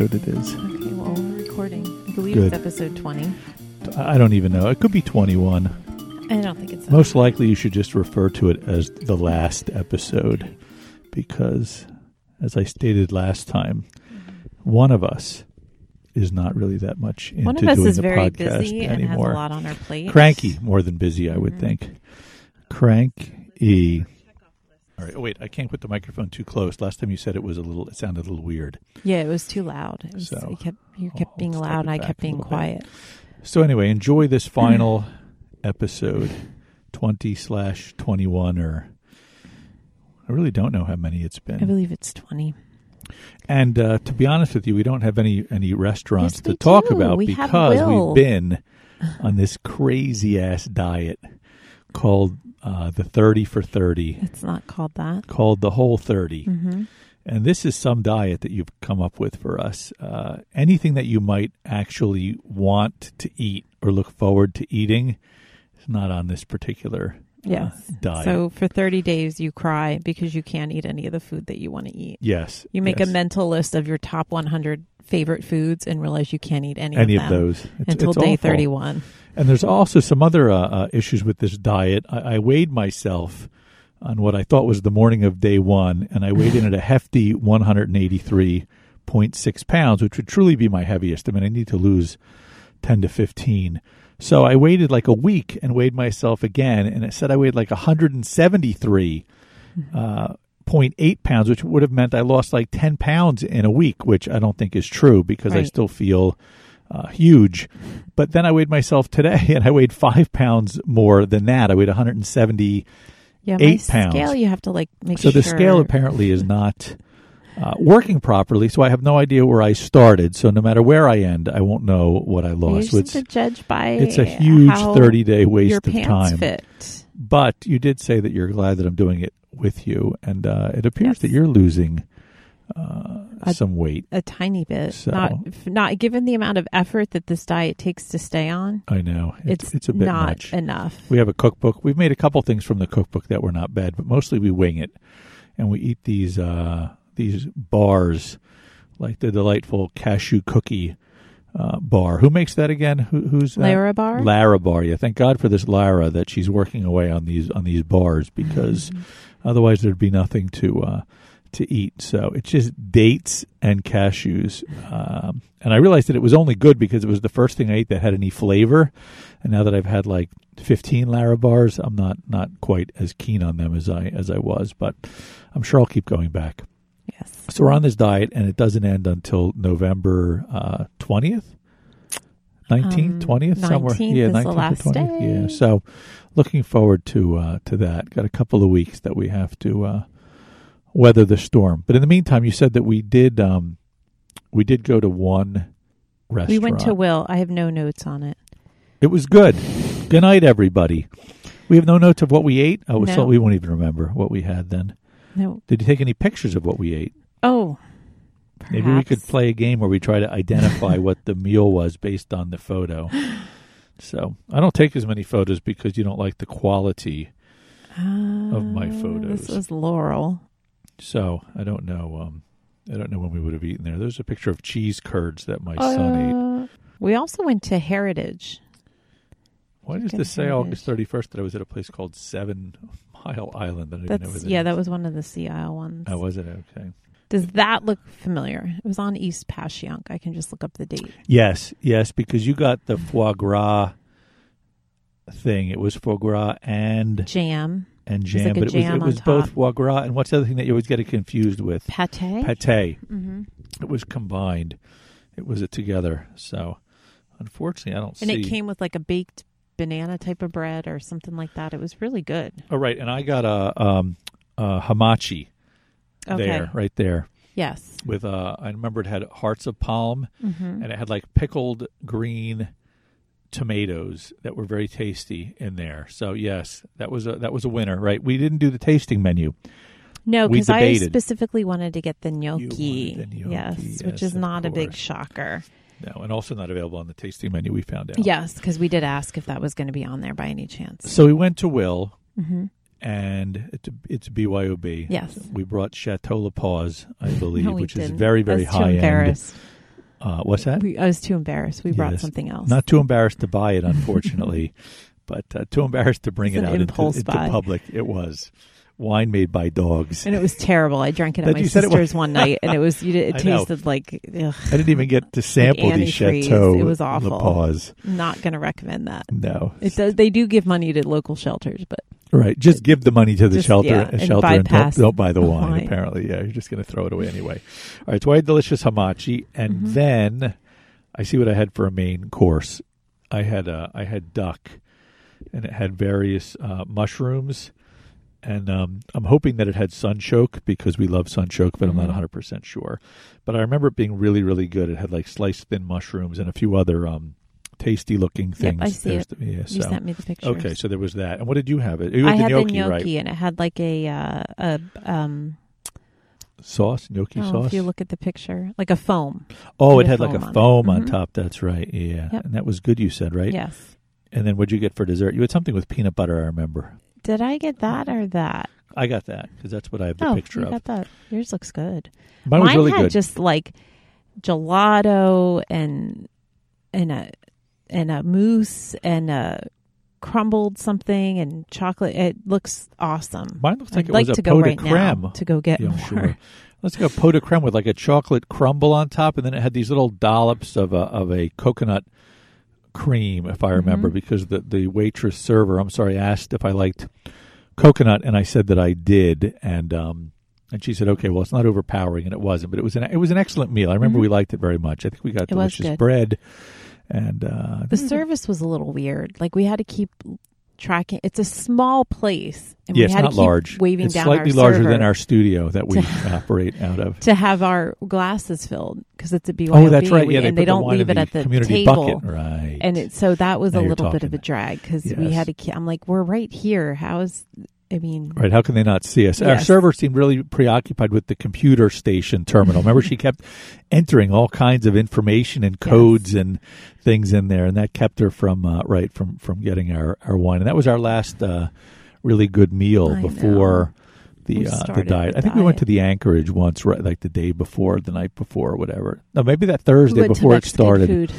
episode it is. Okay, well, we're recording. I believe Good. it's episode 20. I don't even know. It could be 21. I don't think it's that. Most likely, you should just refer to it as the last episode because, as I stated last time, one of us is not really that much into One of us doing is the very podcast busy and has anymore. a lot on our plate. Cranky more than busy, I would Mhm. think. Cranky. All right. Oh, wait. I can't put the microphone too close. Last time you said it was a little. It sounded a little weird. Yeah, it was too loud. It was, So, you kept, you kept I'll being loud and I kept being little bit. quiet. So anyway, enjoy this final episode, twenty slash twenty one, or I really don't know how many it's been. I believe it's 20. And uh, to be honest with you, we don't have any any restaurants Yes, to talk do. about We because we've been on this crazy ass diet called uh, the thirty for thirty, It's not called that. called the whole 30 hmm And this is some diet that you've come up with for us. Uh, anything that you might actually want to eat or look forward to eating is not on this particular uh, Yes. diet. So for 30 days, you cry because you can't eat any of the food that you want to eat. yes, You make yes. a mental list of your top 100 favorite foods and realize you can't eat any, any of of those It's- until it's day awful. 31. And there's also some other uh, uh, issues with this diet. I, I weighed myself on what I thought was the morning of day one, and I weighed in at a hefty 183.6 pounds, which would truly be my heaviest. I mean, I need to lose 10 to 15. So I waited like a week and weighed myself again, and it said I weighed like 173. Uh, 0.8 pounds, which would have meant I lost like 10 pounds in a week, which I don't think is true because I still feel uh, huge. But then I weighed myself today and I weighed five pounds more than that. I weighed 170. Yeah, Eight pounds. scale you have to like make So sure. the scale apparently is not uh, working properly. So I have no idea where I started. So no matter where I end, I won't know what I lost. just So it's, to judge by it's a huge 30 day waste your of time. fit. But you did say that you're glad that I'm doing it with you. And uh, it appears Yes. that you're losing uh, A- some weight. A tiny bit, So- not not given the amount of effort that this diet takes to stay on. I know. It's, It's, it's a bit not much. enough. We have a cookbook. We've made a couple things from the cookbook that were not bad, but mostly we wing it, and we eat these uh, these bars, like the delightful cashew cookie uh, bar. Who makes that again? Who, who's that? Larabar. Lara bar. Yeah, thank God for this Lara that she's working away on these on these bars because otherwise there'd be nothing to uh, to eat. So it's just dates and cashews. Um, and I realized that it was only good because it was the first thing I ate that had any flavor. And now that I've had like 15 Lara bars, I'm not not quite as keen on them as I as I was. But I'm sure I'll keep going back. Yes. So we're on this diet, and it doesn't end until November uh, twentieth, nineteenth, Um, twentieth, somewhere. 19th Yeah, nineteenth or twentieth. Yeah. So looking forward to uh, to that. Got a couple of weeks that we have to uh, weather the storm. But in the meantime, you said that we did um, we did go to one restaurant. We went to Will. I have no notes on it. It was good. Good night, everybody. We have no notes of what we ate. Oh, so No. we won't even remember what we had then. No. Did you take any pictures of what we ate? Oh. Maybe we could play a game where we try to identify what the meal was based on the photo. So I don't take as many photos because you don't like the quality. of my Uh, photos. This is Laurel. So I don't know. Um, I don't know when we would have eaten there. There's a picture of cheese curds that my son ate. Uh, we also went to Heritage. Why does this say. August 31st that I was at a place called Seven Mile Island? That I don't know what yeah, that was one of the Sea Isle ones. Oh, was it? Okay. Does that look familiar? It was on East Passyunk. I can just look up the date. Yes, yes, because you got the foie gras thing. It was foie gras and Jam, and was jam, like but it was it was both foie gras and what's the other thing that you always get it confused with? pate. Pate. hmm It was combined. It was it together. So unfortunately, I don't And see. it came with like a baked banana type of bread or something like that. It was really good. oh, right, and I got a um, a hamachi Okay. there, right there. Yes. With uh, I remember it had hearts of palm, hmm and it had like pickled green tomatoes that were very tasty in there. So yes, that was a that was a winner, right? We didn't do the tasting menu. No, because I specifically wanted to get the gnocchi. the gnocchi, yes, yes, which is not a big shocker. No, and also not available on the tasting menu. We found out. Yes, because we did ask if that was going to be on there by any chance. So we went to Will, hmm and it's it's BYOB. Yes. We brought Chateau La Paws, I believe, No, which is didn't. very very too high end. Uh, what's that? We, I was too embarrassed. We brought something else. Not too embarrassed to buy it, unfortunately, but uh, too embarrassed to bring It's it out into, into public. It was wine made by dogs. and it was terrible. I drank it That at my you said it was- sister's one night, and it was you did, it I know. tasted like ugh, I didn't even get to sample the antifreeze. Chateau It was awful. La Paws. not going to recommend that. No, It does. They do give money to local shelters, but right. Just give the money to the Just- shelter, yeah, uh, and shelter, and don't, bypass don't buy the the wine, wine. Apparently, yeah, you're just going to throw it away anyway. All right, so I had delicious hamachi, and Mhm. then I see what I had for a main course. I had uh, I had duck, and it had various uh, mushrooms, and um, I'm hoping that it had sunchoke because we love sunchoke, but I'm not Mhm. 100 percent sure. But I remember it being really, really good. It had like sliced thin mushrooms and a few other um, tasty looking Yep, things. I see There's it. the- yeah, you sent me the pictures. Okay, so there was that. And what did you have? It. You I had had the the gnocchi, gnocchi, right? and it had like a uh, a um. Sauce, gnocchi Oh, sauce. if you look at the picture, like a foam. oh, it had like a on it. foam on Mhm. top. That's right. Yeah, Yep. and that was good. You said right. Yes. And then what'd you get for dessert? You had something with peanut butter. I remember. Did I get that or that? I got that because that's what I have the oh, picture you of. got that. Yours looks good. Mine was really had good. just like gelato and and a and a mousse and a crumbled something and chocolate. It looks awesome. Mine looks like I'd it like was to a go pot de right creme. now to go get Yeah, more. Sure. Let's go pot de creme with like a chocolate crumble on top, and then it had these little dollops of a of a coconut cream, if I remember, Mhm. because the the waitress server, I'm sorry, asked if I liked coconut, and I said that I did, and um, and she said, okay, well, it's not overpowering, and it wasn't, but it was an it was an excellent meal. I remember Mhm. we liked it very much. I think we got It delicious bread, and uh, The service was a little weird. Like we had to keep tracking. It's a small place, and yeah, we it's had not to keep large. waving it's down slightly larger than our studio that we operate out of. to have our glasses filled because it's a BYOB. Oh, that's right. Yeah, they and they don't wine leave it at the community table. bucket, right? And it, so that was Now a little bit of a drag because we had to. I'm like, we're right here. How is? I mean, Right. How can they not see us? Our server seemed really preoccupied with the computer station terminal. Remember, she kept entering all kinds of information and codes and things in there, and that kept her from uh, right from from getting our our wine. And that was our last uh, really good meal I before the uh, the diet. the I think we went to the Anchorage once, right, like the day before, the night before, or whatever. No, maybe that Thursday we before it started. Food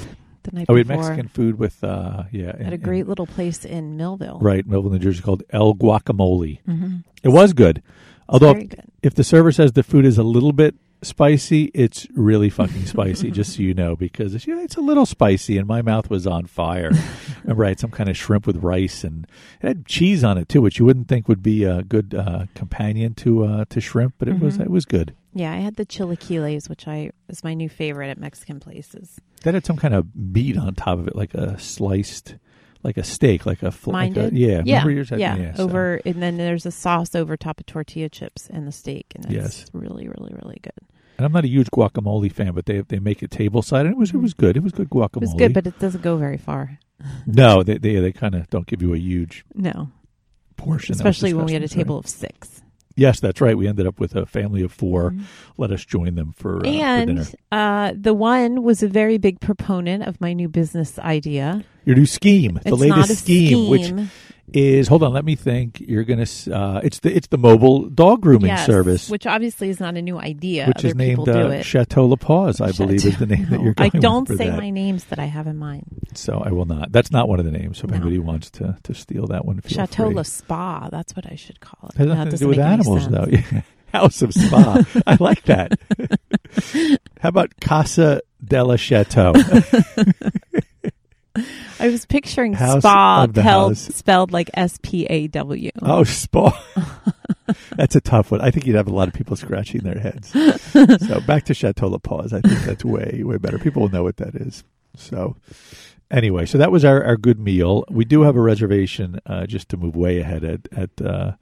the night Oh, we had before Mexican food with uh, yeah, at in- a in- great little place in Millville. right, Millville, New Jersey, called El Guacamole. Mm-hmm. It was good. Although good. if the server says the food is a little bit spicy, it's really fucking spicy, just so you know, because it's, yeah, it's a little spicy, and my mouth was on fire. Remember, I had some kind of shrimp with rice, and it had cheese on it too, which you wouldn't think would be a good uh, companion to uh, to shrimp, but it was Mhm. it was good. Yeah, I had the chilaquiles, which I is my new favorite at Mexican places. That had some kind of meat on top of it, like a sliced, like a steak, like a fl- like a- yeah. yeah, had- yeah. so- Over and then there's a sauce over top of tortilla chips and the steak, and it's Yes. really, really, really good. And I'm not a huge guacamole fan, but they they make it table side, and it was it mm-hmm. was good. It was good guacamole. It was good, but it doesn't go very far. no, they they they kind of don't give you a huge No, portion, especially when we had a table sorry. of six. Yes, that's right. We ended up with a family of 4 Mhm. Let us join them for, uh, for dinner. and uh, the one was a very big proponent of my new business idea. Your new scheme, the it's latest a scheme, which scheme. Is hold on, let me think. You're gonna. Uh, it's the it's the mobile dog grooming Yes, service, which obviously is not a new idea. which Other is named uh. Chateau La Paws, I believe, is the name that you're Going I don't say that. my names that I have in mind. So I will not. That's not one of the names. So if No. anybody wants to to steal that one, feel Chateau free. La Spa. That's what I should call it. Has That nothing to do with animals, though. Yeah. House of Spa. I like that. How about Casa della Chateau? I was picturing House spa spelled like S P A W. Oh, Spa. that's a tough one. I think you'd have a lot of people scratching their heads. so back to Chateau La Paws. I think that's way, way better. People will know what that is. So anyway, so that was our, our good meal. We do have a reservation uh, just to move way ahead at, at uh,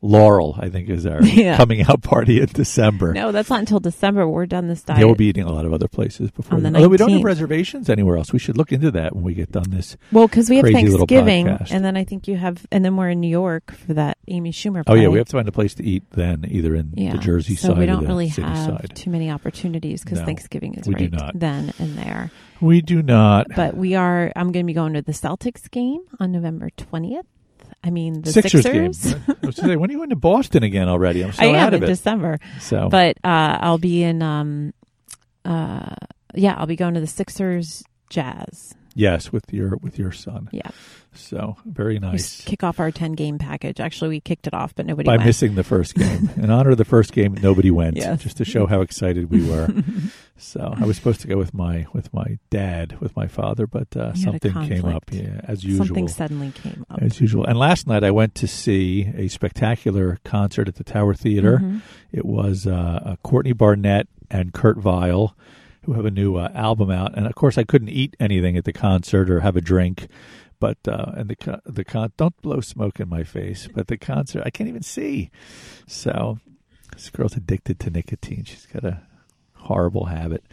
Laurel, I think is our Yeah. coming out party in December. No, that's not until December. We're done this diet. Yeah, we'll be eating a lot of other places before. On the then. Although we don't have reservations anywhere else. We should look into that when we get done this. well, because we have Thanksgiving, and then I think you have, and then we're in New York for that Amy Schumer. Oh yeah, we have to find a place to eat then, either in yeah. the Jersey so side we or don't the really have side. too many opportunities because No, Thanksgiving is we right not. then and there. We do not. But we are. I'm going to be going to the Celtics game on November 20th. I mean the Sixers, Sixers. game. I was say, when are you going to Boston again already? I'm so I out am of in it. December, so but uh, I'll be in. Um, uh, yeah, I'll be going to the Sixers Jazz. Yes, with your with your son. Yeah. So very nice. kick off our 10 game package. Actually, we kicked it off, but nobody By went. missing the first game, in honor of the first game, nobody went. Yes. Just to show how excited we were. so I was supposed to go with my with my dad, with my father, but uh, You had a something came up. Yeah, as usual. Something suddenly came up. as usual. And last night I went to see a spectacular concert at the Tower Theater. Mhm. It was uh, uh, Courtney Barnett and Kurt Vile, who have a new uh, album out. And of course, I couldn't eat anything at the concert or have a drink. But uh, and the the con don't blow smoke in my face. But the concert, I can't even see. So this girl's addicted to nicotine. She's got a horrible habit.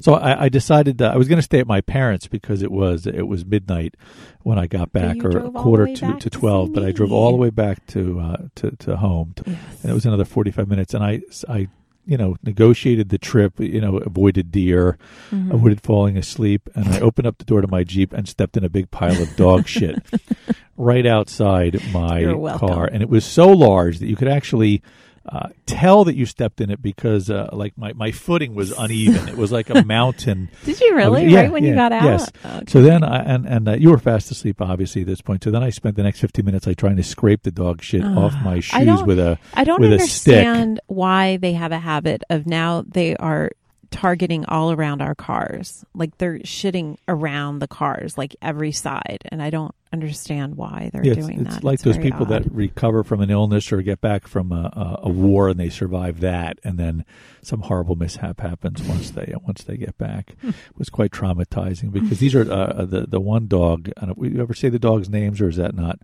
So I, I decided I was going to stay at my parents because it was it was midnight when I got back, or the quarter to, to to twelve. see But I drove all the way back to uh, to to home, to, Yes. and it was another forty five minutes. And I I you know negotiated the trip. You know, avoided deer, Mhm. avoided falling asleep, and I opened up the door to my jeep and stepped in a big pile of dog shit right outside my car, and it was so large that you could actually. Uh, tell that you stepped in it because, uh, like my, my footing was uneven. It was like a mountain. Did you really? yeah, right when yeah, you got out? yes. Okay. So then, I, and and uh, you were fast asleep, obviously, at this point. So then, I spent the next fifteen minutes like trying to scrape the dog shit off my shoes with a. I don't with a stick. understand why they have a habit of now they are targeting all around our cars. Like they're shitting around the cars, like every side. And I don't understand why they're Yeah, it's, doing it's that. like those people odd. that recover from an illness or get back from a, a, a war and they survive that, and then some horrible mishap happens once they once they get back. It was quite traumatizing because these are uh, the the one dog. I don't, you ever say the dog's names or is that not?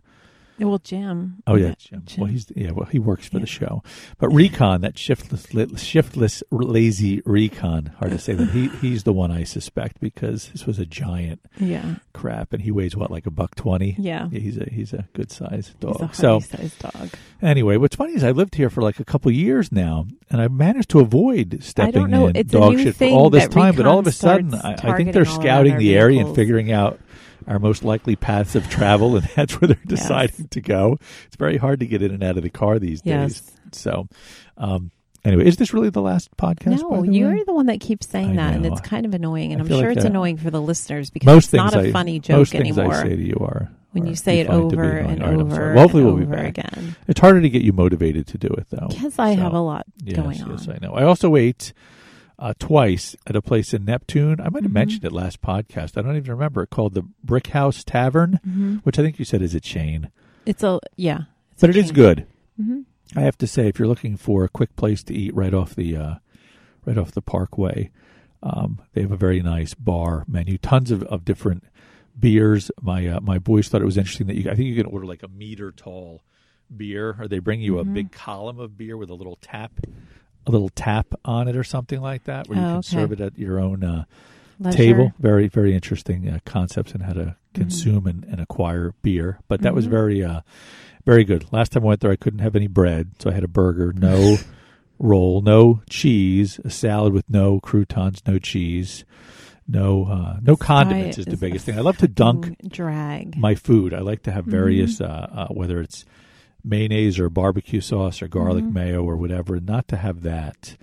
Well, Jim. Oh yeah, Jim. Jim. Well, he's yeah. Well, he works for Yeah. the show. But Recon, that shiftless, shiftless, lazy Recon. Hard to say that he he's the one I suspect because this was a giant Yeah. crap, and he weighs what like a buck twenty. Yeah. Yeah, he's a he's a good sized He's dog. a so sized dog. anyway, what's funny is I lived here for like a couple years now, and I've managed to avoid stepping in It's dog shit for all this time. But all of a sudden, I, I think they're scouting the area and figuring out our most likely paths of travel, and that's where they're deciding to go. It's very hard to get in and out of the car these days. Yes. So, um, anyway, is this really the last podcast? by No, the you're way? the one that keeps saying I that, and it's kind of annoying. And I I'm sure like it's that- annoying for the listeners because most it's not a I, funny joke most things anymore I say to you are when you say it find to be over and right, over Well, hopefully, we'll be back. again. It's harder to get you motivated to do it, though. Because I have a lot Yes, going yes, on. I know. I also ate uh, twice at a place in Neptune. I might have Mhm. mentioned it last podcast. I don't even remember. It called the Brick House Tavern, hmm which I think you said is a chain, It's a yeah, it's but a it is good. hmm I have to say, if you're looking for a quick place to eat right off the uh, right off the Parkway, um, they have a very nice bar menu. Tons of, of different beers. My uh, my boys thought it was interesting that you. I think you can order like a meter tall beer, or they bring you a Mhm. big column of beer with a little tap, a little tap on it, or something like that, where you Oh, can okay. serve it at your own. Uh, table. Very, very interesting uh, concepts in how to Mm-hmm. consume and, and acquire beer. But that was Mhm. very, uh, very good. Last time I went there, I couldn't have any bread, so I had a burger, no roll, no cheese, a salad with no croutons, no cheese, no uh, no condiments is the biggest thing. I love to dunk drag. my food. I like to have Mm-hmm. various, uh, uh, whether it's mayonnaise or barbecue sauce or garlic Mhm. mayo or whatever. Not to have that,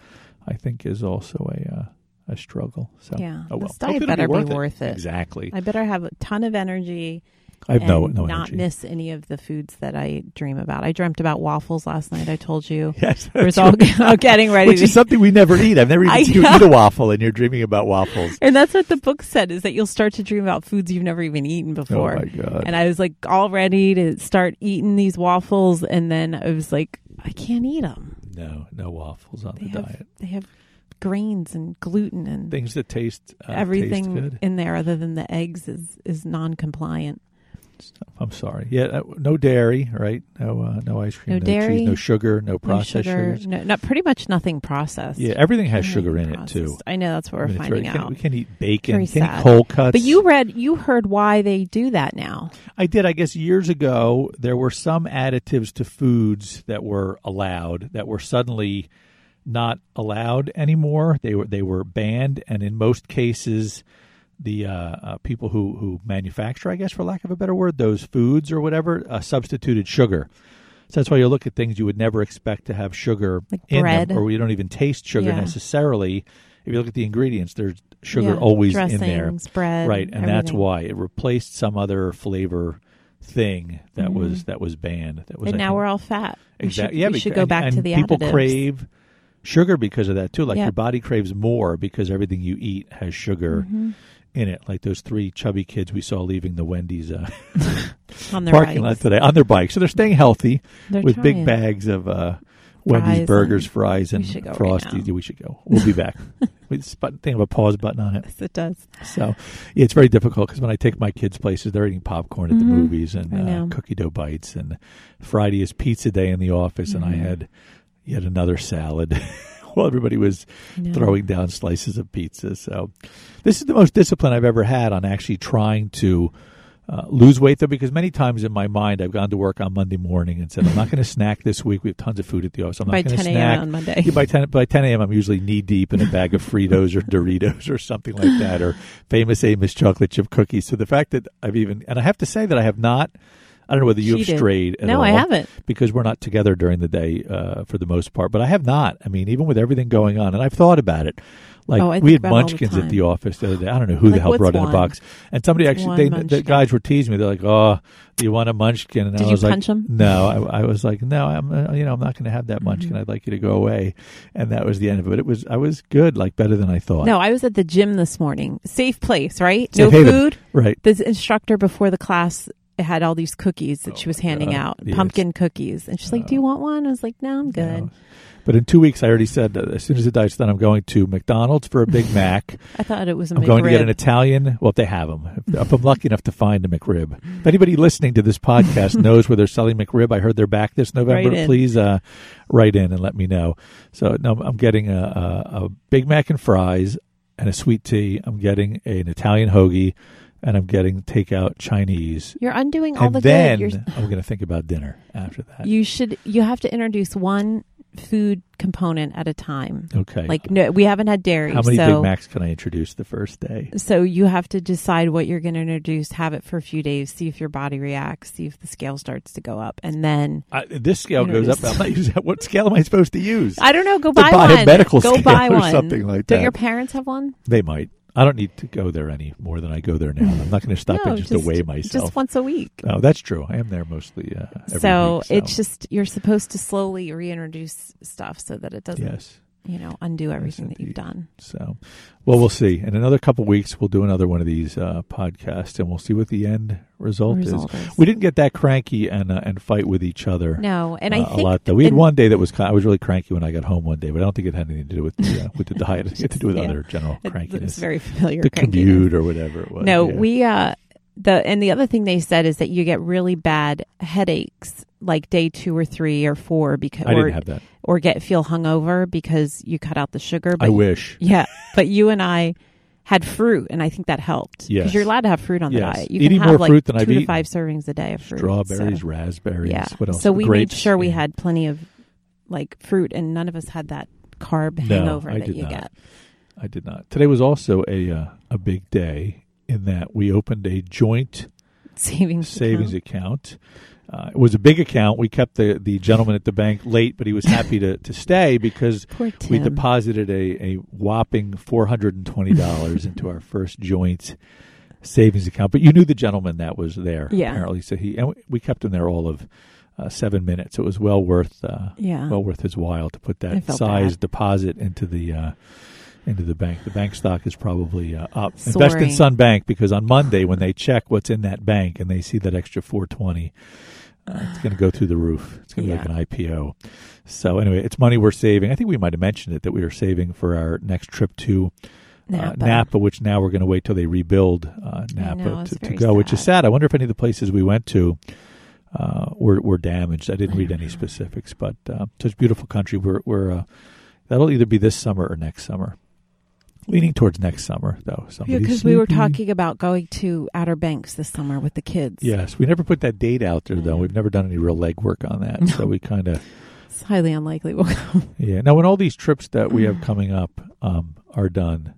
I think, is also a uh, a struggle. So Yeah. oh well, This diet Hopefully it'll better be worth it. Exactly. I better have a ton of energy I have no no not energy. miss any of the foods that I dream about. I dreamt about waffles last night. I told you. Yes, that's all, getting ready which to is something we never eat. I've never even seen you eat a waffle, and you're dreaming about waffles. And that's what the book said is that you'll start to dream about foods you've never even eaten before. Oh my god! and I was like all ready to start eating these waffles, and then I was like, I can't eat them. no, no waffles on They the have diet. they have grains and gluten and Things that taste uh, everything Taste in there other than the eggs is is non-compliant. I'm sorry. Yeah, uh, no dairy, right? No, uh, no ice cream, No no, dairy, cheese, no sugar, no No processed sugar, sugars. no, not pretty much nothing processed. Yeah, everything has sugar in it too. I know that's what we're I mean, finding we out. We can eat bacon, Very can eat cold cuts. But you read, you heard why they do that now. I did. I guess years ago, there were some additives to foods that were allowed that were suddenly not allowed anymore. They were they were banned, and in most cases, the uh, uh, people who who manufacture, I guess, for lack of a better word, those foods or whatever, uh, substituted sugar. So that's why you look at things you would never expect to have sugar Like in bread. them, or you don't even taste sugar Yeah. necessarily. if you look at the ingredients, there's sugar Yeah, always in there, bread, right? And that's why it replaced some other flavor thing that Mhm. was that was banned. That was And I now think- we're all fat. We should- Exactly. Yeah, we should go and- back to the people additives. crave sugar because of that too. Like Yeah. your body craves more because everything you eat has sugar Mhm. In it. Like those three chubby kids we saw leaving the Wendy's uh, on their parking lot today on their bikes. So they're staying healthy They're with big bags of uh, Wendy's Fries burgers, and- fries, and should go right frosties. we should go. We'll be back. we thing have a pause button on it. Yes, it does. So yeah, it's very difficult because when I take my kids places, they're eating popcorn at the Mhm. movies and uh, cookie dough bites. And Friday is pizza day in the office, and I Mhm. had yet another salad while everybody was know. throwing down slices of pizza. So this is the most discipline I've ever had on actually trying to. Uh, lose weight though, because many times in my mind I've gone to work on Monday morning and said I'm not going to snack this week. We have tons of food at the office. I'm by not going to 10 snack. a.m. on Monday. Yeah, by ten by ten a.m. I'm usually knee deep in a bag of Fritos or Doritos or something like that, or famous Amos chocolate chip cookies. So the fact that I've even and I have to say that I have not. I don't know whether you have Cheated. strayed no, all I haven't. because we're not together during the day uh, for the most part. But I have not. I mean, even with everything going on, and I've thought about it. Like Oh, we had all the Munchkins at the office the other day. I don't know who the hell brought in a box, and somebody What's actually they, the guys were teasing me. They're like, "Oh, do you want a Munchkin?" And Did I you was like, punch 'em? "No." I, I was like, "No, I'm uh, you know I'm not going to have that Munchkin. Mhm. I'd like you to go away." And that was the end of it. It was I was good, like better than I thought. No, I was at the gym this morning. Safe place, right? Safe no haven. food. right. The instructor before the class had all these cookies that Oh she was handing God. out, Yes. pumpkin cookies, and she's like, "Do you want one?" I was like, "No, I'm good." No. But in two weeks, I already said that as soon as the diet's done, I'm going to McDonald's for a Big Mac. I thought it was a I'm going to get an Italian. Well, if they have them, if, if I'm lucky enough to find a McRib. If anybody listening to this podcast knows where they're selling McRib, I heard they're back this November. In. Please uh, write in and let me know. So no, I'm getting a, a, a Big Mac and fries and a sweet tea. I'm getting an Italian hoagie, and I'm getting takeout Chinese. You're undoing all and the then good. You're, I'm going to think about dinner after that. you should. You have to introduce one food component at a time. okay. Like, no, we haven't had dairy. how many so, Big Macs can I introduce the first day? So you have to decide what you're going to introduce. Have it for a few days. See if your body reacts. See if the scale starts to go up, and then I, this scale goes up. I'm not using what scale am I supposed to use? I don't know. Go buy, buy a one. medical go scale buy or one. something like Don't that. your parents have one? They might. I don't need to go there any more than I go there now. I'm not going to stop no, in just, to weigh myself. Just once a week. no, that's true. I am there mostly. Uh, every so week, so it's just you're supposed to slowly reintroduce stuff so that it doesn't, yes. You know, undo everything that you've done. So, well, we'll see. In another couple weeks, we'll do another one of these uh, podcasts, and we'll see what the end result, Result is. is. We didn't get that cranky and uh, and fight with each other. No, and I uh, think a lot though. We had one day that was I was really cranky when I got home one day, but I don't think it had anything to do with the uh, with the diet. It had to do with Yeah. other general crankiness, It's very familiar. the crankiness. commute or whatever it was. No, yeah. we uh the and the other thing they said is that you get really bad headaches like day two or three or four because I or, didn't have that. or get feel hungover because you cut out the sugar. But I wish. yeah, but you and I had fruit, and I think that helped. Yes. because you're allowed to have fruit on the Yes. diet. You Eating can have more like fruit than two I've to eaten. five servings a day of fruit. Strawberries, so- raspberries. yeah. What else? So we Grapes. made sure we had plenty of like fruit, and none of us had that carb No, hangover I that did you not. get. I did not. Today was also a uh, a big day in that we opened a joint Savings savings account. account. Uh, it was a big account. We kept the, the gentleman at the bank late, but he was happy to, to stay because we deposited a, a whopping four hundred and twenty dollars into our first joint savings account. But you knew the gentleman that was there, Yeah. apparently. So he and we- we kept him there all of uh, seven minutes. It was well worth uh, yeah. well worth his while to put that size bad. deposit into the uh, into the bank. The bank stock is probably uh, up. Invest in Sun Bank because on Monday when they check what's in that bank and they see that extra four twenty, uh, it's going to go through the roof. It's going to Yeah. be like an IPO. So anyway, it's money we're saving. I think we might have mentioned it that we were saving for our next trip to Napa. uh, Napa, which now we're going to wait till they rebuild uh, Napa know, to, to go, which is sad. sad. I wonder if any of the places we went to uh, were were damaged. I didn't read any specifics, but uh, such beautiful country. We're we're uh, that'll either be this summer or next summer. Leaning towards next summer, though. Yeah, because we were talking about going to Outer Banks this summer with the kids. Yes, we never put that date out there, though. We've never done any real legwork on that, so we kind of It's highly unlikely we'll go. yeah. Now, when all these trips that we have coming up um, are done,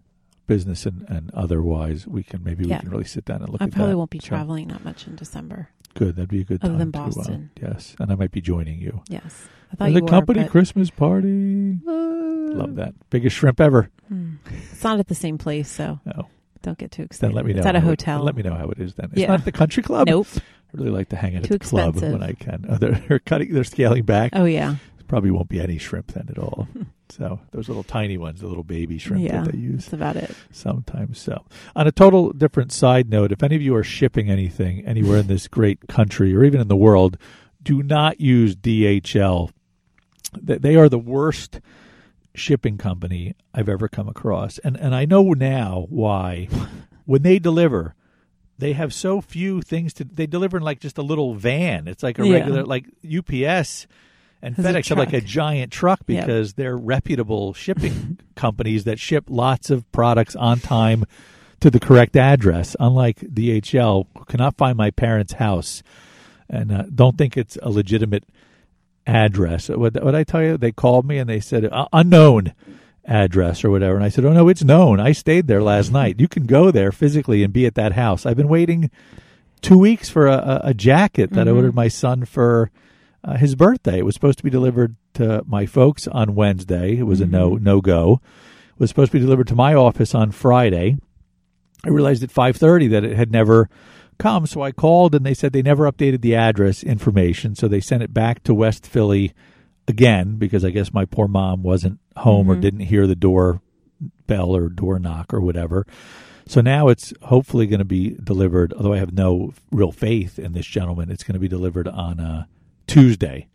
business and, and otherwise, we can maybe Yeah. we can really sit down and look I probably that. won't be So, traveling that much in December. Good, that'd be a good Other time than to, uh, Boston. yes, and I might be joining you. Yes, I thought And you the were, company but- Christmas party. Love that. Biggest shrimp ever. Hmm. It's not at the same place, so No. don't get too Then excited. let me know. It's at a how it- hotel. let me know how it is then. It's Yeah. not at the country club. Nope. I really like to hang out Too at the club when I can. Oh, they're, they're cutting. They're scaling back. Oh yeah. Probably won't be any shrimp then at all. so those little tiny ones, the little baby shrimp Yeah. that they use That's about it. sometimes. So, on a total different side note, if any of you are shipping anything anywhere in this great country or even in the world, do not use DHL. They are the worst shipping company I've ever come across, and and I know now why. when they deliver, they have so few things to. They deliver in like just a little van. It's like a Yeah. regular like UPS. And Has a FedEx have like a giant truck Yep. because they're reputable shipping companies that ship lots of products on time to the correct address. Unlike DHL, who cannot find my parents' house and uh, don't think it's a legitimate address. What what I tell you? They called me and they said uh, unknown address or whatever, and I said, "Oh no, it's known. I stayed there last night. You can go there physically and be at that house. I've been waiting two weeks for a, a, jacket that I Mhm. ordered my son for." Uh, his birthday. It was supposed to be delivered to my folks on Wednesday. It was a no Mhm. no go. It was supposed to be delivered to my office on Friday. I realized at five thirty that it had never come, so I called and they said they never updated the address information, so they sent it back to West Philly again because I guess my poor mom wasn't home or Mhm. didn't hear the door bell or door knock or whatever. So now it's hopefully going to be delivered. Although I have no real faith in this gentleman, it's going to be delivered on uh, Tuesday.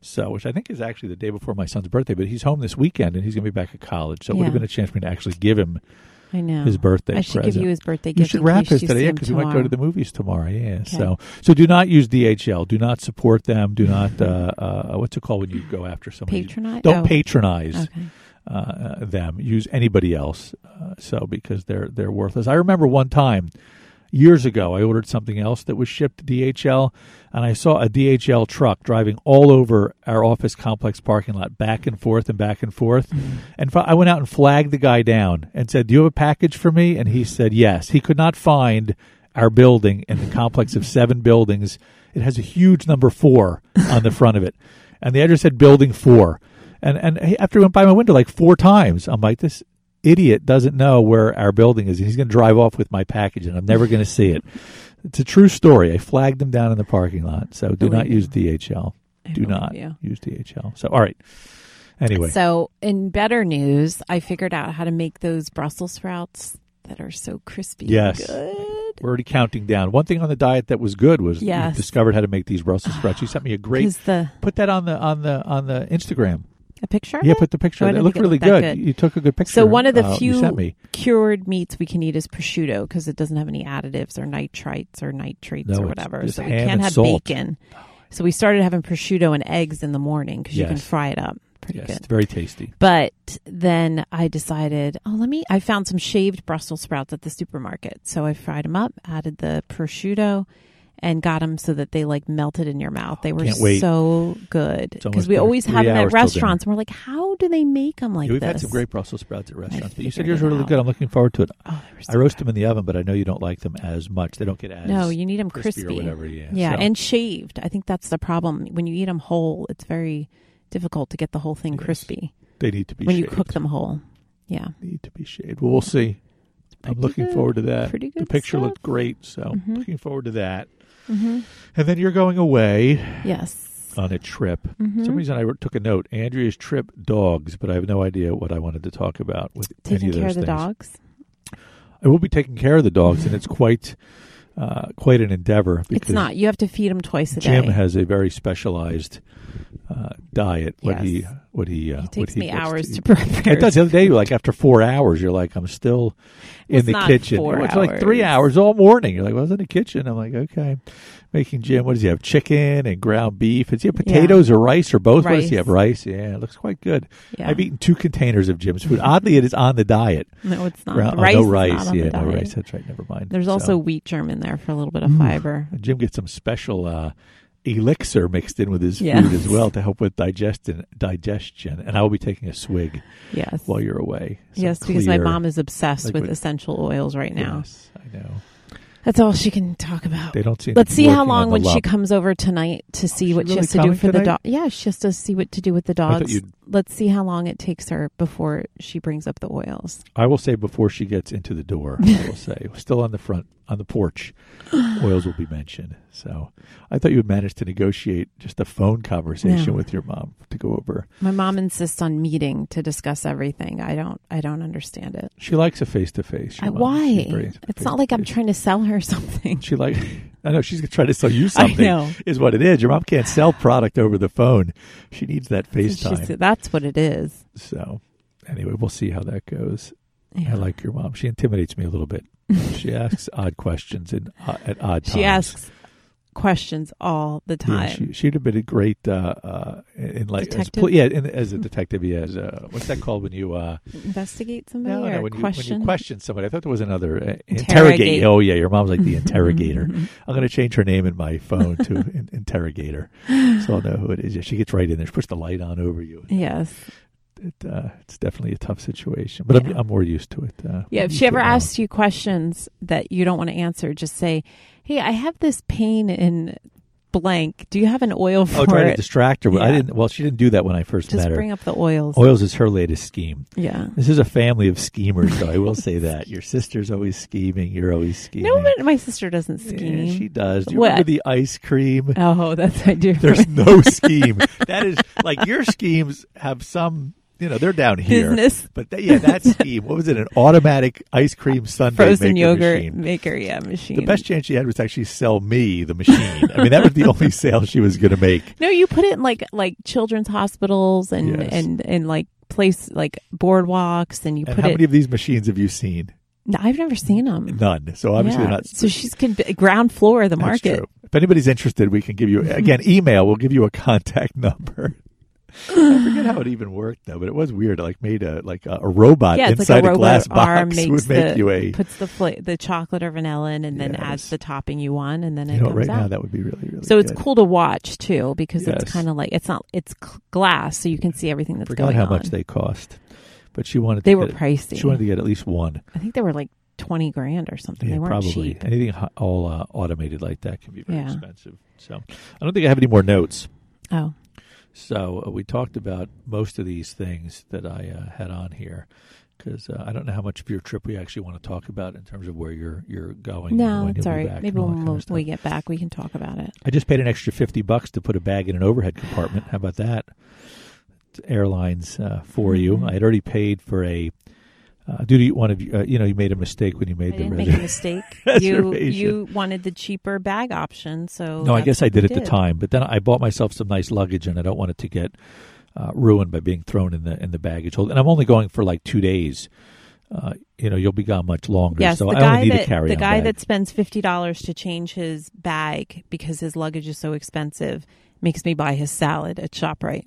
So, which I think is actually the day before my son's birthday, but he's home this weekend and he's going to be back at college. So it would have Yeah. been a chance for me to actually give him I know. his birthday I should present. give you his birthday You gift. should in wrap case his you today him because we might go to the movies tomorrow. Yeah. So so do not use DHL. Do not support them. Do not uh, uh, what's it called when you go after somebody? Patronize. Don't oh, patronize Okay. uh, uh, them. Use anybody else. Uh, so because they're they're worthless. I remember one time years ago I ordered something else that was shipped to DHL, and I saw a DHL truck driving all over our office complex parking lot, back and forth and back and forth. Mm-hmm. And fi- I went out and flagged the guy down and said, "Do you have a package for me?" And he said, "Yes." He could not find our building in the complex of seven buildings. It has a huge number four on the front of it, and the address said Building Four. And and after he went by my window like four times, I'm like, this idiot doesn't know where our building is. He's going to drive off with my package, and I'm never going to see it. It's a true story. I flagged him down in the parking lot. So do not use DHL. Do not you. use DHL. So all right. Anyway, So, in better news, I figured out how to make those Brussels sprouts that are so crispy. Yes. Good. we're already counting down. One thing on the diet that was good was you discovered how to make these Brussels sprouts. You sent me a great. The Put that on the on the on the Instagram. A picture? Yeah, put the picture. Oh, it looked it really looked good. good. You took a good picture. So one of the uh, few cured meats we can eat is prosciutto because it doesn't have any additives or nitrites or nitrates No, or whatever. So we can't have salt. bacon. So we started having prosciutto and eggs in the morning because you can fry it up pretty Yes, good. it's very tasty. But then I decided, oh, let me. I found some shaved Brussels sprouts at the supermarket, so I fried them up, added the prosciutto, and got them so that they like melted in your mouth. They were so good because we there. always have them at restaurants, and we're like, how do they make them like Yeah, we've this? had some great Brussels sprouts at restaurants, but you said figured yours it were really out. good. I'm looking forward to it. Oh, so I roast good. them in the oven, but I know you don't like them as much. They don't get as No, you need them crispy, crispy, or whatever. Yeah, Yeah, So, and shaved. I think that's the problem. When you eat them whole, it's very difficult to get the whole thing Yes. crispy they need to be when shaved. you cook them whole. Yeah, Need to be shaved. Well, we'll see. I'm looking good. forward to that. Pretty The picture stuff. looked great, so Mhm. looking forward to that. hmm And then you're going away yes. on a trip. For Mhm. some reason, I took a note. Andrea's trip, dogs, but I have no idea what I wanted to talk about with any Taking of those care of the things. dogs. I will be taking care of the dogs, and it's quite, uh, quite an endeavor. It's not. You have to feed them twice a Jim day. Jim has a very specialized uh, diet. What he, what he, uh, it what takes he me hours eat. to prepare. It does. The other day, like after four hours, you're like, I'm still in the kitchen. four it's like three hours. hours all morning. You're like, well, I was in the kitchen. I'm like, okay, making Jim. What does he have? Chicken and ground beef. Is he have potatoes or rice or both? What does he have? Rice. Yeah, it looks quite good. Yeah. I've eaten two containers of Jim's food. Oddly, it is on the diet. No, it's not. Ground- The oh, rice no rice. yeah, no rice. That's right. Never mind. There's So, also wheat germ in there for a little bit of Mm. fiber. Jim gets some special uh, elixir mixed in with his Yes. food as well to help with digestion. Digestion, and I will be taking a swig Yes. while you're away. Some yes, because my mom is obsessed with essential oils right now. Yes, I know. That's all she can talk about. They don't seem. Let's see how long the when she comes over tonight to see she what she really has to do for the tonight? dog. Yeah, she has to see what to do with the dogs. Let's see how long it takes her before she brings up the oils. I will say before she gets into the door, I will say still on the front on the porch, oils will be mentioned. So I thought you would manage to negotiate just a phone conversation No. with your mom to go over. My mom insists on meeting to discuss everything. I don't. I don't understand it. She likes a face to face. Why? It's not like I'm trying to sell her something. She like. I know she's trying to try to sell you something. Is what it is. Your mom can't sell product over the phone. She needs that FaceTime. That's what it is. So anyway, we'll see how that goes. Yeah. I like your mom. She intimidates me a little bit. She asks odd questions in, uh, at odd times. She asks questions all the Yeah, time. she, she'd have been a great uh, uh, in like Detective? pol- yeah, in, as a detective. Yeah, as a, what's that called when you uh, Investigate somebody no, or no, when you, question. when you question somebody? I thought there was another uh, Interrogate. interrogate. Oh yeah, your mom's like the interrogator. I'm going to change her name in my phone to in, interrogator, so I'll know who it is. Yeah, she gets right in there. She puts the light on over you. yes. It, uh, it's definitely a tough situation, but I'm, I'm more used to it. Uh, Yeah, if she ever asks you questions that you don't want to answer, just say, "Hey, I have this pain in blank. Do you have an oil for oh, to it?" distract her. But I didn't. Well, she didn't do that when I first just met her. bring up the oils. Oils is her latest scheme. Yeah. This is a family of schemers, though. I will say that your sister's always scheming. You're always scheming. No, but my sister doesn't Yeah, scheme. she does. Do you What? remember the ice cream? oh, that's I do. There's no scheme. That is like your schemes have some. You know, they're down here. business But that, yeah, that scheme. What was it? An automatic ice cream sundae frozen maker yogurt machine. maker. Yeah, machine. The best chance she had was to actually sell me the machine. I mean, that was the only sale she was going to make. No, you put it in like like children's hospitals and Yes. and and like place like boardwalks, and you And put how it. many of these machines have you seen? No, I've never seen them. None. So obviously Yeah. they're not. So she's con- ground floor of the That's market. true. If anybody's interested, we can give you again email. We'll give you a contact number. I forget how it even worked though, but it was weird. It, like made a like a, a robot Yeah, it's inside like a a, robot glass box would make the you a. puts the fla- the chocolate or vanilla in, and then Yes. adds the topping you want, and then it You know, comes right out. now that would be really really. so it's cool to watch too because Yes. it's kind of like it's not it's glass, so you can see everything that's Forgot going how on. much they cost, but she wanted. They were pricey. She wanted to get at least one. I think they were like twenty grand or something. Yeah, they weren't probably cheap. anything all uh, automated like that can be very Yeah. expensive. So I don't think I have any more notes. Oh, So uh, we talked about most of these things that I uh, had on here because uh, I don't know how much of your trip we actually want to talk about in terms of where you're you're going. no, it's all right. Maybe and all that when we- we get back, we can talk about it. I just paid an extra fifty bucks to put a bag in an overhead compartment. How about that? It's airlines uh, for you. Mhm. I had already paid for a. Uh, due to one of you, uh, you know, you made a mistake when you made I the didn't make a mistake. you you wanted the cheaper bag option, so No, I guess I did at the time, but then I bought myself some nice luggage, and I don't want it to get uh, ruined by being thrown in the in the baggage hold. And I'm only going for like two days. Uh, you know, you'll be gone much longer, Yes, so the I guy only need that the guy bag. that spends fifty dollars to change his bag because his luggage is so expensive makes me buy his salad at Shoprite.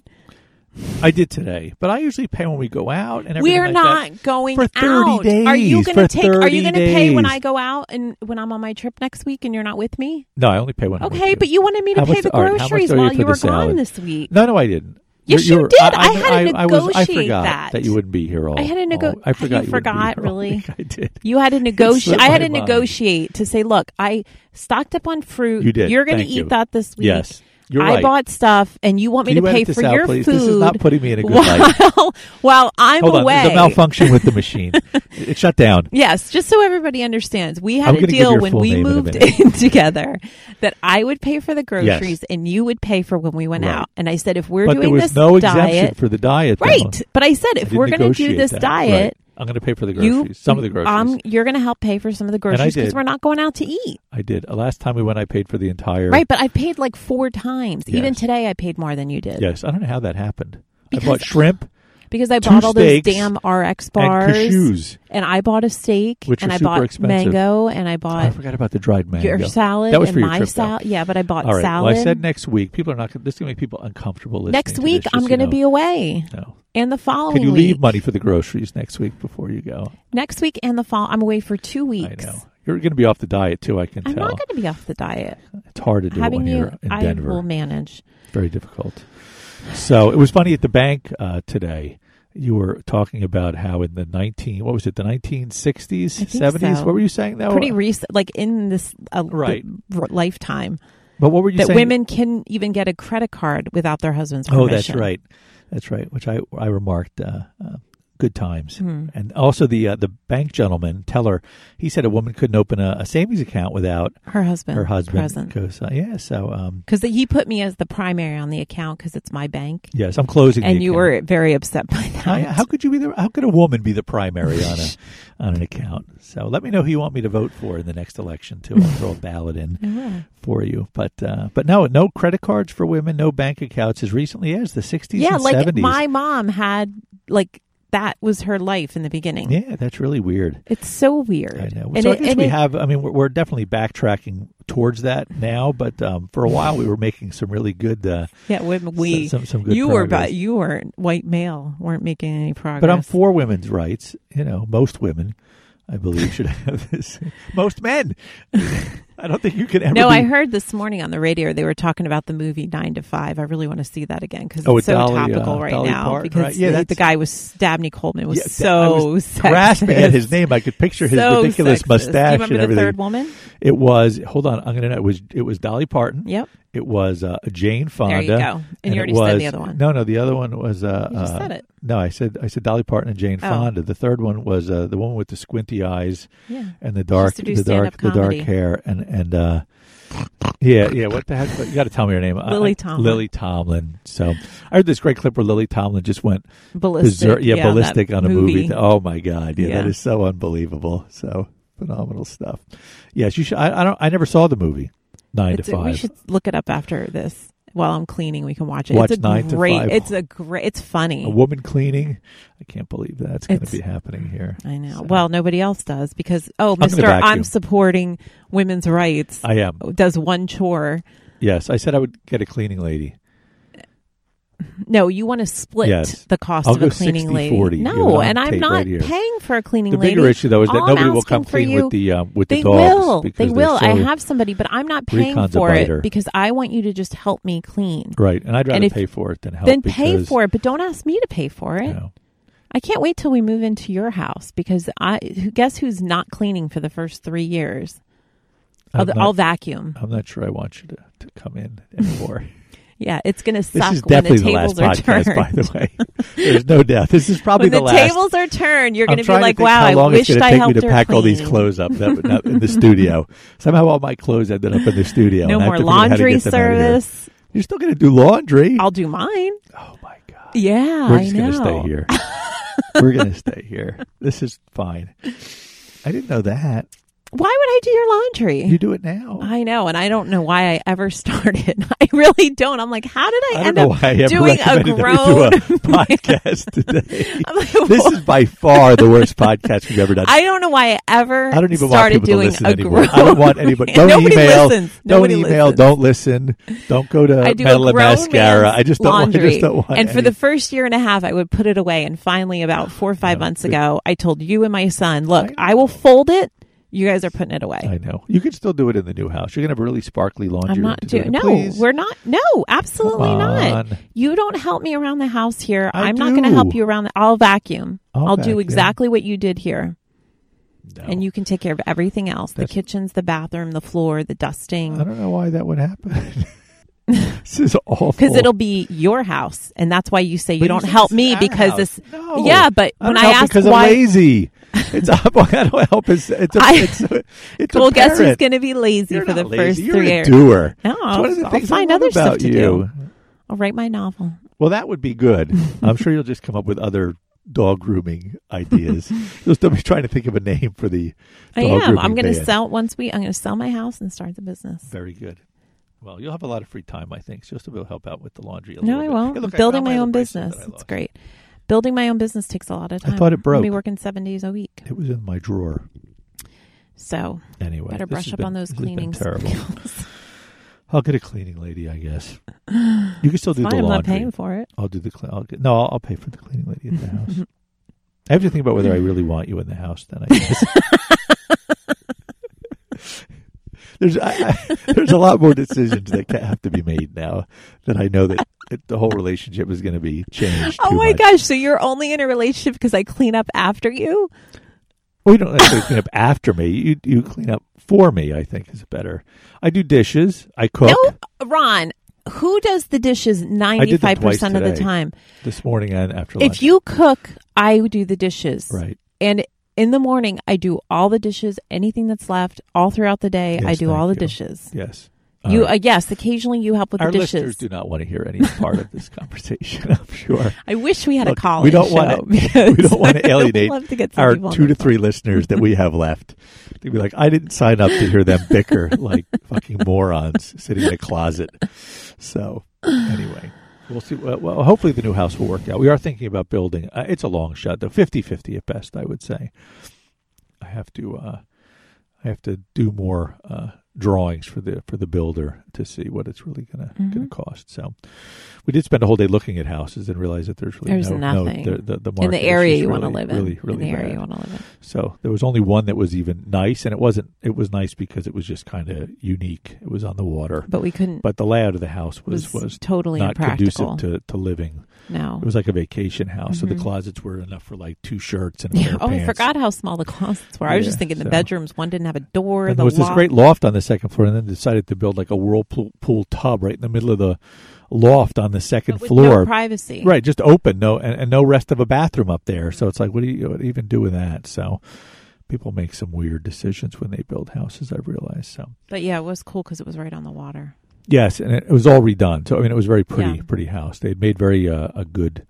I did today, but I usually pay when we go out and everything We're like not that. going For 30 out. Are you days, going to take? Are you going to pay when. I go out and when I'm on my trip next week and you're not with me? No, I only pay when. Okay, but you wanted me to How pay the all right, how much groceries I you while you were gone this week. No, no, I didn't. Yes, you did. I, I had to I, was, I negotiate forgot that. you wouldn't be here all. I had to nego- all- I forgot you you, forgot, really? I did. You had to negotiate. I had to mind. negotiate to say, look, I stocked up on fruit. You did. You're going to eat you. that this week. Yes, you're I right. bought stuff, and you want me Can to you pay edit this for out, your please? food. This is not putting me in a good light. while, while I'm Hold on, away. there's a malfunction with the machine. it shut down. Yes, just so everybody understands, we I'm had a gonna give deal your when full we name in a moved minute. in together that I would pay for the groceries and you would pay for when we went Right. out. And I said, if we're but doing there was this no exemption diet, for the diet. though. right? But I said, if didn't we're going to do negotiate this that. diet, Right. I'm going to pay for the you groceries. some of the groceries. um, you're going to help pay for some of the groceries because we're not going out to eat. I did. Last time we went, I paid for the entire. Right, but I paid like four times. Even today, I paid more than you did. Yes, I don't know how that happened. Because- I bought shrimp Because I Two bought all those steaks damn RX and bars. cashews. And I bought a steak. Which and are I super bought expensive. mango. And I bought I forgot about the dried mango. your salad That was and for your my trip, though. salad. Yeah, but I bought All right. salad. Well, I said next week. People are not. This is going to make people uncomfortable. listening Next to week, this, I'm going to be away. No. And the following Can you week. leave money for the groceries next week before you go? Next week and the fall. I'm away for two weeks. I know. You're going to be off the diet too. I can I'm tell. not going to be off the diet. it's hard to do Having you, you're in I Denver. will manage. Very difficult. So it was funny at the bank uh, today. You were talking about how in the nineteen what was it the nineteen sixties seventies what were you saying though Pretty recent, like in this uh, Right. r- lifetime, but what were you saying? that saying women can even get a credit card without their husband's permission? oh that's right that's right which I I remarked uh, uh, good times Hmm. and also the uh, the bank gentleman teller he said a woman couldn't open a, a savings account without Her husband, her husband present. because uh, yeah so um, Because he put me as the primary on the account because it's my bank, yes I'm closing the and you account. were very upset by that. How, how could you be the? How could a woman be the primary on a on an account? So let me know who you want me to vote for in the next election too. I'll throw a ballot in will. for you. But uh, but no, no credit cards for women, no bank accounts as recently as the sixties Yeah, and like seventies. my mom had like that was her life in the beginning. yeah, that's really weird. It's so weird. I know. And so I guess we it- have. I mean, we're, we're definitely backtracking towards that now. But um, for a while, we were making some really good. Uh, Yeah, we, we some some good. you were progress. about you were white male weren't making any progress. But I'm for women's rights. You know, most women, I believe, should have this. Most men. I don't think you can ever. no, be, I heard this morning on the radio they were talking about the movie Nine to Five. I really want to see that again because Oh, it's so Dolly, topical uh, right Dolly now. Parton, because right? Yeah, the, the guy was Dabney Coleman was Yeah, so was grasping at his name. I could picture his So ridiculous sexist. mustache you and the everything. third woman? It was. Hold on, I'm gonna. It was. It was Dolly Parton. Yep. It was uh, Jane Fonda. There you go. And, you it already said the other one. No, no, the other one was. Uh, You just uh, said it. No, I said I said Dolly Parton and Jane Oh. Fonda. The third one was uh, the woman with the squinty eyes Yeah. and the dark, the dark, the dark hair, and and uh, yeah, yeah. What the heck? You got to tell me your name. Lily Tomlin. Lily Tomlin. So I heard this great clip where Lily Tomlin just went Ballistic. berserk, yeah, that ballistic on a movie. movie. Oh my god, yeah, that Yeah. is so unbelievable. So phenomenal stuff. Yes, you should. I, I don't. I never saw the movie Nine It's to Five. we should look it up after this while I'm cleaning. We can watch it. Watch it's a great. It's a great. It's funny. a woman cleaning. I can't believe that's going to be happening here. I know. So- Well, nobody else does because oh, Mister. I'm supporting women's rights. I am. does one chore. Yes, I said I would get a cleaning lady. No, you want to split Yes. the cost I'll of a cleaning 60, lady. 40. Give it No, on and I'm not right paying for a cleaning lady. The lady. bigger issue though is that All nobody will come clean you- with the um, with They the dogs. will. They will. I have somebody, but I'm not paying for it because I want you to just help me clean. right, and I'd rather And pay for it than help. then pay for it, but don't ask me to pay for it. You know, I can't wait till we move into your house because I guess who's not cleaning for the first three years. I'll, not, I'll vacuum. I'm not sure I want you to, to come in anymore. Yeah, it's going to this suck is when the definitely the, last tables are podcast, turned. by the way. There's no doubt. This is probably when the, last. The tables are turned, you're going to be like, "Wow, how I long it's gonna I take helped me to pack all these clothes up that, in the studio. Somehow all my clothes ended up in the studio. No I more to how to laundry get them out of here. service. You're still going to do laundry? I'll do mine. oh my god. Yeah, We're just going to stay here. We're going to stay here. This is fine. I didn't know that. Why would I do your laundry? You do it now. I know, and I don't know why I ever started. I really don't. I'm like, how did I, I end up doing a grown? do a podcast today. Like, this is by far the worst podcast we've ever done. I don't know why I ever I don't even want started people to doing listen a anymore. I don't want anybody. Don't Nobody email. Listens. Don't email. listens. Don't listen. Don't go to I do Metal a and Mascara. I just don't. Want, I just don't want. and for the first year and a half, I would put it away. And finally, about four or five months ago, I told you and my son, "Look, I I, will fold it. You guys are putting it away." I know you can still do it in the new house. You're gonna have a really sparkly laundry. I'm not doing. No, Please. we're not. No, absolutely not. You don't help me around the house here. I am not going to help you around. The, I'll vacuum. I'll I'll vacuum. do exactly what you did here, No. and you can take care of everything else: the kitchens, the bathroom, the floor, the dusting. I don't know why that would happen. this is awful. Because it'll be your house, and that's why you say you But don't help me because house. this. No. Yeah, but I when I ask asked because why, I'm lazy. It's I don't help. It's it's a, I- it's, a, it's well, guess who's going to be lazy You're for the not first lazy. You're three a years? doer. No, It's I'll, one of the I'll find I other stuff to you. do. I'll write my novel. Well, that would be good. I'm sure you'll just come up with other dog grooming ideas. you'll still be trying to think of a name for the. I am. I'm going to sell once we. I'm going to sell my house and start the business. Very good. Well, you'll have a lot of free time, I think. So you'll still be able to help out with the laundry. A No, little I bit. won't. Hey, look, Building found my own business. It's great. Building my own business takes a lot of time. I thought it broke. I'll be working seven days a week. It was in my drawer. So Anyway, better brush up been- on those cleaning Terrible. skills. I'll get a cleaning lady, I guess. You can still do Fine, the I'm not paying for it. I'll do the clean. I'll get, no, I'll, I'll pay for the cleaning lady at the house. I have to think about whether I really want you in the house. Then I guess. there's I, I, there's a lot more decisions that have to be made now that I know that the whole relationship is going to be changed. Oh my much. gosh! So you're only in a relationship because I clean up after you? Well, you don't necessarily clean up after me. You you clean up for me. I think is better. I do dishes. I cook. No, Ron. Who does the dishes ninety five percent of the time? This morning and after lunch. If you cook, I do the dishes. right. And in the morning, I do all the dishes, anything that's left, all throughout the day. Yes, I do all the you. dishes. Yes. You, uh, yes, occasionally you help with Our the listeners dishes. do not want to hear any part of this conversation. I'm sure. I wish we had Look, a call. we don't wanna- we don't want to alienate to Our two to three listeners that we have left. They'd be like, I didn't sign up to hear them bicker like fucking morons sitting in a closet. So anyway, we'll see. Well, well, hopefully the new house will work out. We are thinking about building. Uh, it's a long shot, though, 50-50 at best, I would say. I have to. Uh, I have to do more uh, drawings for the for the builder to see what it's really gonna Mhm. gonna cost. So we did spend a whole day looking at houses and realize that there's really There's no, nothing. no the, the, the in the area you want to live in. Really, really in the area you want to live in. So there was only one that was even nice, and it wasn't. It was nice because it was just kind of unique. It was on the water, But we couldn't. but the layout of the house was was, was totally not impractical. conducive to, to living. no. It was like a vacation house, so the Mhm. closets were enough for like two shirts and a pair Yeah. Oh, I forgot how small the closets were. I was Yeah, just thinking the bedrooms. One didn't have a door. And the there was this great loft on the second floor, and then decided to build like a whirlpool tub right in the middle of the loft on the second floor. No privacy. Right, just open, no, and, and no rest of a bathroom up there. So it's like, what do you what even do with that? So people make some weird decisions when they build houses. I've realized. So But yeah, it was cool because it was right on the water. yes, and it, it was all redone. So I mean, it was very pretty, Yeah. pretty house. They had made very uh, a good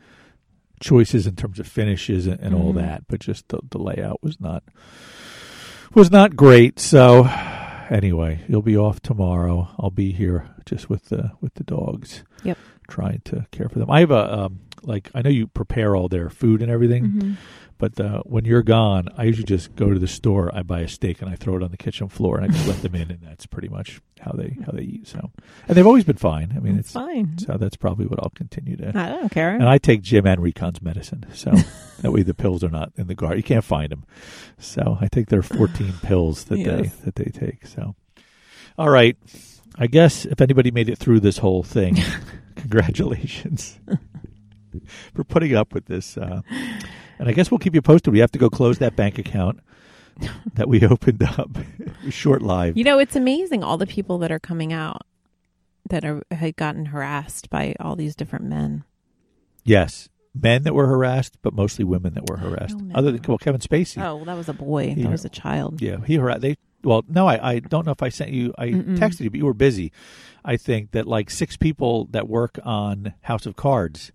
choices in terms of finishes and, and all Mhm. that, but just the, the layout was not was not great. So anyway, you'll be off tomorrow. I'll be here just with the with the dogs. Yep. Trying to care for them. I have a um, like I know you prepare all their food and everything, Mhm. But uh, when you're gone, I usually just go to the store. I buy a steak and I throw it on the kitchen floor and I just let them in, and that's pretty much how they how they eat. So, and they've always been fine. I mean, It's it's fine. so that's probably what I'll continue to. I don't care. And I take Jim and Recon's medicine, so that way the pills are not in the garden. You can't find them. So I take their 14 pills that they that they take. So, all right. I guess if anybody made it through this whole thing, congratulations for putting up with this. Uh, and I guess we'll keep you posted. We have to go close that bank account that we opened up. Short live. You know, it's amazing all the people that are coming out that are had gotten harassed by all these different men. Yes, men that were harassed, but mostly women that were oh, harassed. don't Other than well, Kevin Spacey. Oh, well, that was a boy. He- that was a child. Yeah, he harassed. They well, no, I, I don't know if I sent you. I Mm-mm. texted you, but you were busy. I think that like six people that work on House of Cards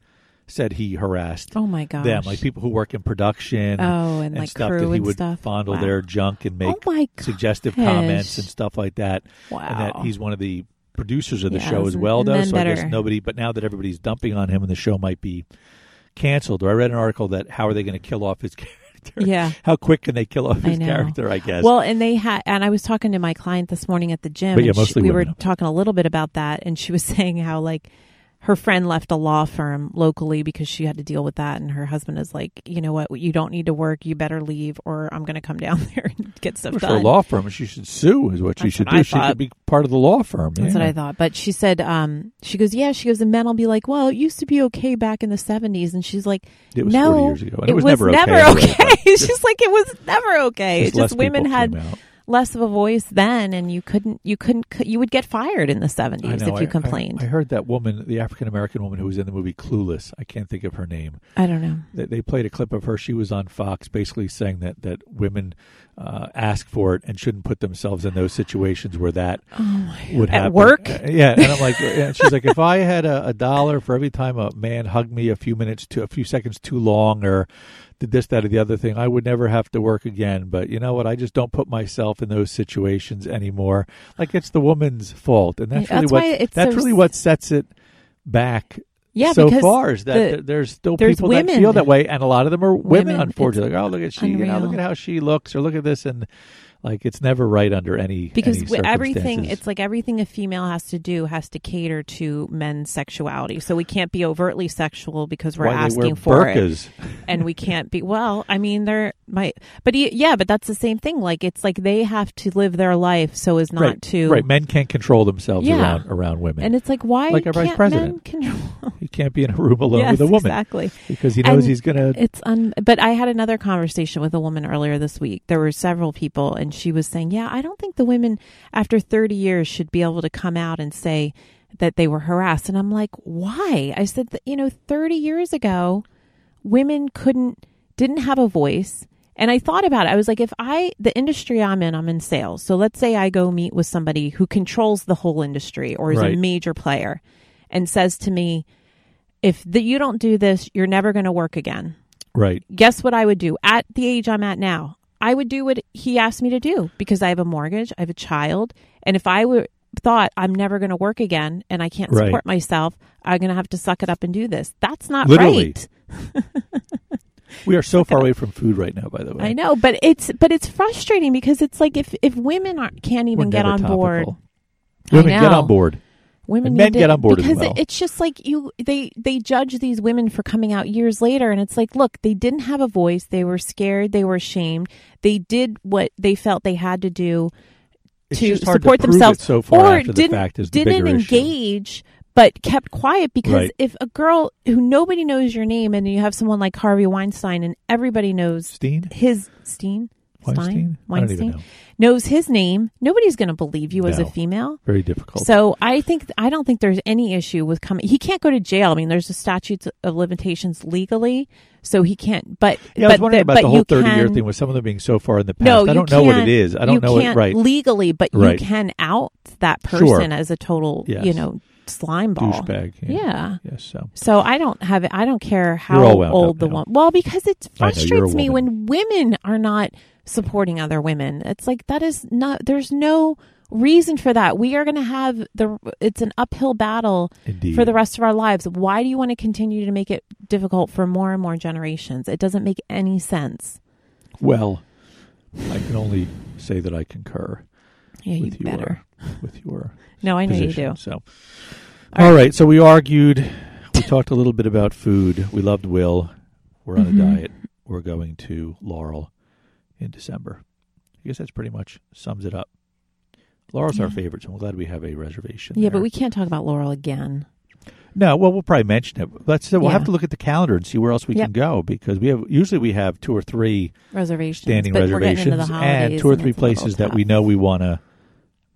said he harassed Oh my gosh. them, like people who work in production Oh, and, and like stuff crew that he and would stuff. fondle Wow. their junk and oh make oh my suggestive gosh. comments and stuff like that. Wow. And that he's one of the producers of the Yes, show as well, and though. So I guess nobody. But now that everybody's dumping on him, and the show might be canceled. Or I read an article that how are they going to kill off his character? yeah. How quick can they kill off I his know. character? I guess. Well, and they had, and I was talking to my client this morning at the gym. But yeah, and she- mostly we women. were talking a little bit about that, and she was saying how like her friend left a law firm locally because she had to deal with that, and her husband is like, you know what, you don't need to work, you better leave, or I'm going to come down there and get stuff for done. a law firm, she should sue. Is what she should what do. I she thought. could be part of the law firm. That's yeah. what I thought. But she said, um, she goes, yeah. She goes, and men will be like, well, it used to be okay back in the 70s. And she's like, It was no, 40 years ago. And it, it was, was never never okay. okay. She's like, it was never okay. just It's just women had came out. Less of a voice then, and you couldn't, you couldn't, you would get fired in the 70s know, if you I- complained. I, heard that woman, the African American woman who was in the movie Clueless. I can't think of her name. I don't know. They, they played a clip of her. She was on Fox, basically saying that that women uh, ask for it and shouldn't put themselves in those situations where that Oh would At work? Uh, yeah, and I'm like, yeah, she's like, if I had a, a dollar for every time a man hugged me a few minutes to a few seconds too long, or did this, that, or the other thing, I would never have to work again. But you know what? I just don't put myself in those situations anymore. Like it's the woman's fault, and that's Yeah, really what that's so really what sets it back Yeah, so far is that the- there's still there's people that feel that way, and a lot of them are women. Women, unfortunately, like, oh look at she, you know, look at how she looks, or look at this, and like it's never right under any because any everything it's like everything a female has to do has to cater to men's sexuality so we can't be overtly sexual because we're Why asking for it and we can't be well i mean they're my but he, yeah but that's the same thing like it's like they have to live their life so as not right. to right. Men can't control themselves Yeah. around around women. and it's like why Like our vice can't president. men control he can't be in a room alone yes, with a woman exactly because he knows And he's gonna. it's un but i had another conversation with a woman earlier this week there were several people and she was saying yeah i don't think the women after 30 years should be able to come out and say that they were harassed and i'm like why i said that you know 30 years ago women couldn't didn't have a voice and i thought about it i was like if i the industry i'm in i'm in sales so let's say i go meet with somebody who controls the whole industry or is Right. a major player and says to me if the, you don't do this you're never going to work again right. guess what I would do at the age I'm at now? I would do what he asked me to do because I have a mortgage, I have a child, and if I were thought I'm never going to work again and I can't Right. support myself, I'm going to have to suck it up and do this. That's not Literally. right. We are so far away from food right now. By the way, I know, but it's but it's frustrating because it's like if if women aren't, can't We're even get on board. Women get on board. Women And men need to- get on board as because well. it's just like you they they judge these women for coming out years later. And it's like look they didn't have a voice. They were scared. They were ashamed. They did what they felt they had to do It's to support to themselves so or didn't the fact is the didn't issue. engage but kept quiet. Because Right. if a girl who nobody knows your name and you have someone like Harvey Weinstein and everybody knows Steen, his Steen Weinstein, Stein? I don't even Weinstein know. knows his name nobody's going to believe you as a female Very difficult. so I think I don't think there's any issue with coming. He can't go to jail. I mean, there's a statutes of limitations legally, so he can't. But yeah, I was wondering the- about the whole you thirty-year thing with some of them being so far in the past. No, I don't know what it is. I don't know it can't right. legally, but Right. you can out that Sure. person as a total, Yes. you know, slime ball. Douchebag. Yeah. Yes. So So I don't have it. I don't care how old the now. one. Well, because it I know, you're a frustrates me when women are not supporting other women. It's like that is not. There's no reason for that. We are going to have the. It's an uphill battle indeed. for the rest of our lives. Why do you want to continue to make it difficult for more and more generations? It doesn't make any sense. well, I can only say that I concur Yeah, you with your better. with your No, I know position. you do. So, All all right. So we argued. We talked a little bit about food. We loved Will. We're on Mhm. a diet. We're going to Laurel in December. I guess that's pretty much sums it up. Laurel's our favorite, so I'm glad we have a reservation. Yeah, there. but we can't talk about Laurel again. No, well, we'll probably mention it. Let's we'll Yeah. have to look at the calendar and see where else we Yep. can go because we have usually we have two or three Reservations. standing but we're into reservations and two or three it's a little places that we know we want to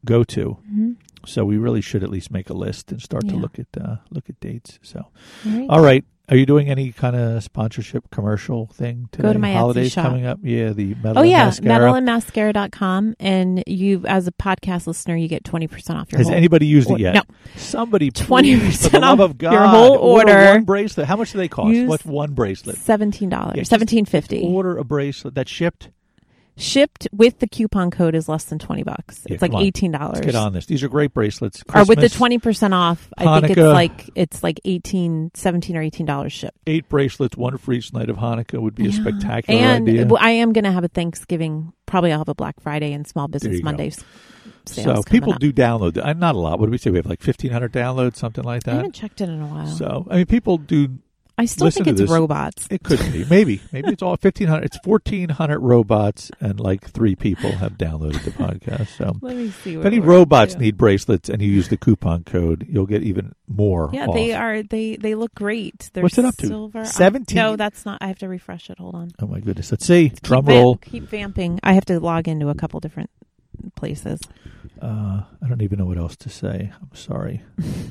go to. Mhm. So we really should at least make a list and start to look at uh, look at dates. So, All right. all right, are you doing any kind of sponsorship commercial thing today? Go to my holidays coming up. Yeah, the metal Oh and yeah, mascara. metalandmascara.com and you as a podcast listener you get 20% off your Has anybody used it yet? No. Somebody, 20% please, for the love off of God, your whole order. one bracelet. How much do they cost? Use What's one bracelet? $17. Yeah, just $17.50. Order a bracelet that's shipped. Shipped with the coupon code is less than 20 bucks. Yeah, It's like $18. Let's get on this. These are great bracelets. or with the twenty percent off, I think it's like it's like 18 17 or eighteen dollars shipped. eight bracelets, one for each night of Hanukkah would be a Yeah. spectacular and idea. I am going to have a Thanksgiving. Probably I'll have a Black Friday and Small Business. Mondays. Sales So people up. do download. Not a lot. What do we say? We have like fifteen hundred downloads, something like that. I haven't checked it in a while. So I mean, people do. I still listen think it's robots. It could be maybe maybe it's all fifteen hundred. It's fourteen hundred robots, and like three people have downloaded the podcast. So Let me see. if any robots need bracelets and you use the coupon code, you'll get even more. Yeah, off. they are. They they look great. They're What's it up to? 17? No, that's not. I have to refresh it. Hold on. Oh my goodness! Let's see. Drum keep roll. keep vamping. I have to log into a couple different places. Uh, I don't even know what else to say. I'm sorry.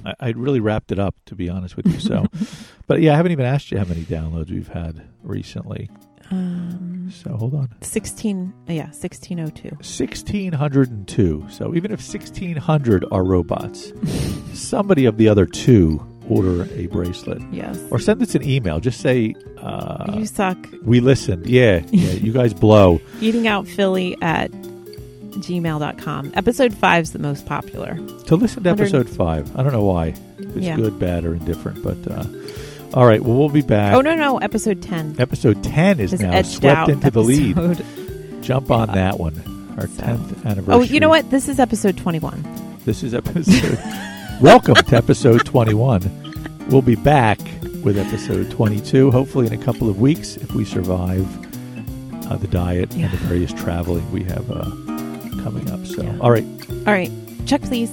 I, I really wrapped it up, to be honest with you. So, but yeah, I haven't even asked you how many downloads we've had recently. Um, So hold on. sixteen. Yeah, sixteen oh two. 1602. So even if 1600 are robots, somebody of the other two order a bracelet. Yes. Or send us an email. Just say, uh, you suck. we listened. Yeah, yeah, you guys blow. Eating out Philly at gmail.com. Episode five is the most popular. To listen to episode five. I don't know why. It's Yeah. good, bad, or indifferent. But uh, all right, well, we'll be back. Oh no, no, episode ten. Episode 10 is Is now swept into the lead. episode. Jump on that one. Our So- 10th anniversary. Oh, you know what? This is episode twenty-one. This is episode. Welcome to episode 21. We'll be back with episode 22, hopefully in a couple of weeks if we survive uh, the diet Yeah. and the various traveling we have uh, coming up. So, Yeah. all right. All right. Check, please.